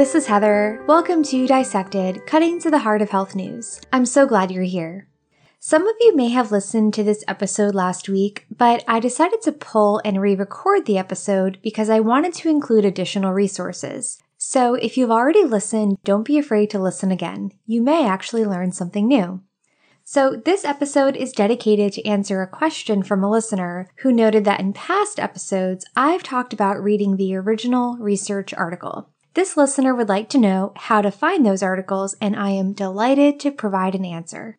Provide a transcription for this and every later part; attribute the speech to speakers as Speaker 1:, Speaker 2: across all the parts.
Speaker 1: this is Heather. Welcome to Dissected, cutting to the heart of health news. I'm so glad you're here. Some of you may have listened to this episode last week, but I decided to pull and re record the episode because I wanted to include additional resources. So if you've already listened, don't be afraid to listen again. You may actually learn something new. So, this episode is dedicated to answer a question from a listener who noted that in past episodes, I've talked about reading the original research article. This listener would like to know how to find those articles, and I am delighted to provide an answer.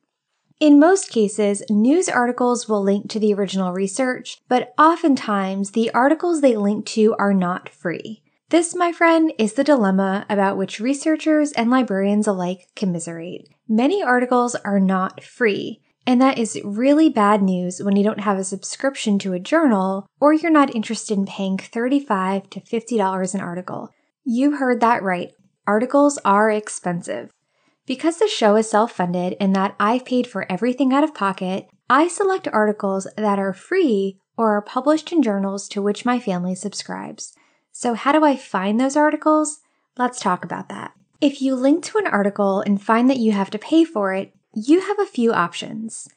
Speaker 1: In most cases, news articles will link to the original research, but oftentimes the articles they link to are not free. This, my friend, is the dilemma about which researchers and librarians alike commiserate. Many articles are not free, and that is really bad news when you don't have a subscription to a journal or you're not interested in paying 35 to $50 an article. You heard that right. Articles are expensive. Because the show is self funded and that I've paid for everything out of pocket, I select articles that are free or are published in journals to which my family subscribes. So, how do I find those articles? Let's talk about that. If you link to an article and find that you have to pay for it, you have a few options.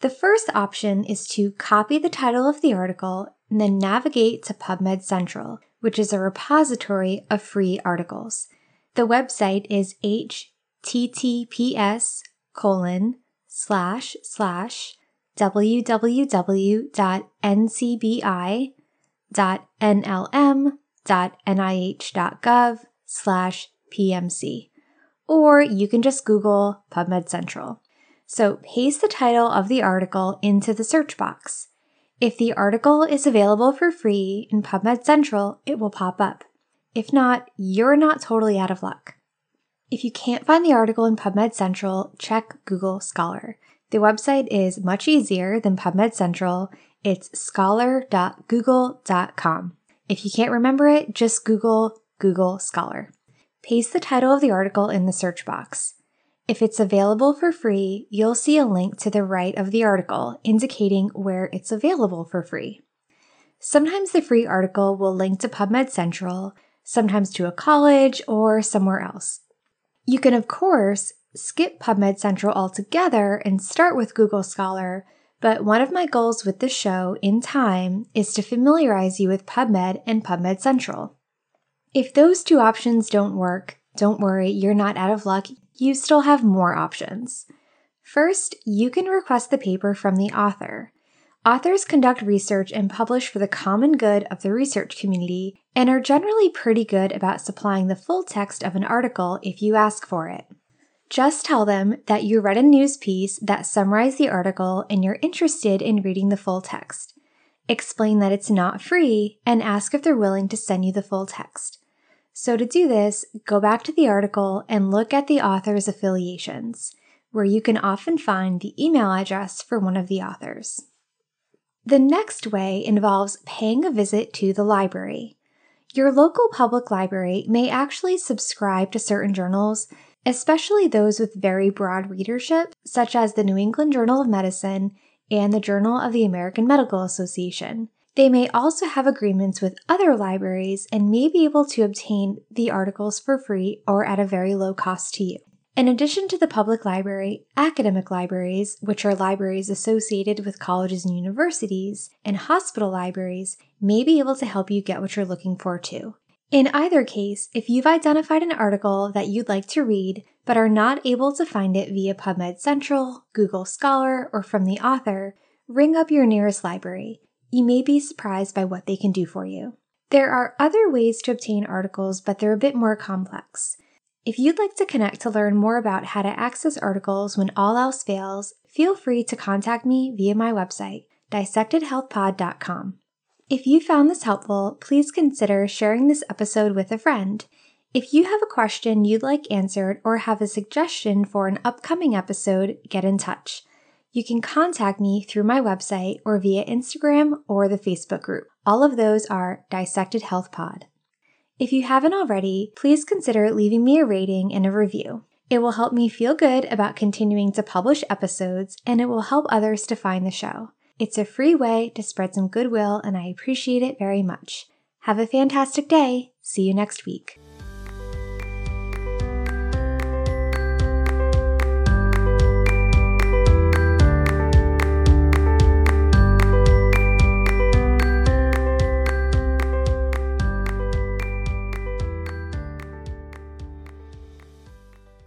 Speaker 1: The first option is to copy the title of the article and then navigate to PubMed Central, which is a repository of free articles. The website is https colon slash slash www.ncbi.nlm.nih.gov slash pmc. Or you can just Google PubMed Central. So paste the title of the article into the search box. If the article is available for free in PubMed Central, it will pop up. If not, you're not totally out of luck. If you can't find the article in PubMed Central, check Google Scholar. The website is much easier than PubMed Central. It's scholar.google.com. If you can't remember it, just Google Google Scholar. Paste the title of the article in the search box. If it's available for free, you'll see a link to the right of the article indicating where it's available for free. Sometimes the free article will link to PubMed Central, sometimes to a college or somewhere else. You can, of course, skip PubMed Central altogether and start with Google Scholar, but one of my goals with this show in time is to familiarize you with PubMed and PubMed Central. If those two options don't work, don't worry, you're not out of luck you still have more options. First, you can request the paper from the author. Authors conduct research and publish for the common good of the research community and are generally pretty good about supplying the full text of an article if you ask for it. Just tell them that you read a news piece that summarized the article and you're interested in reading the full text. Explain that it's not free and ask if they're willing to send you the full text. So, to do this, go back to the article and look at the author's affiliations, where you can often find the email address for one of the authors. The next way involves paying a visit to the library. Your local public library may actually subscribe to certain journals, especially those with very broad readership, such as the New England Journal of Medicine and the Journal of the American Medical Association. They may also have agreements with other libraries and may be able to obtain the articles for free or at a very low cost to you. In addition to the public library, academic libraries, which are libraries associated with colleges and universities, and hospital libraries may be able to help you get what you're looking for too. In either case, if you've identified an article that you'd like to read but are not able to find it via PubMed Central, Google Scholar, or from the author, ring up your nearest library you may be surprised by what they can do for you. There are other ways to obtain articles, but they're a bit more complex. If you'd like to connect to learn more about how to access articles when all else fails, feel free to contact me via my website, dissectedhealthpod.com. If you found this helpful, please consider sharing this episode with a friend. If you have a question you'd like answered or have a suggestion for an upcoming episode, get in touch. You can contact me through my website or via Instagram or the Facebook group. All of those are Dissected Health Pod. If you haven't already, please consider leaving me a rating and a review. It will help me feel good about continuing to publish episodes and it will help others to find the show. It's a free way to spread some goodwill and I appreciate it very much. Have a fantastic day. See you next week.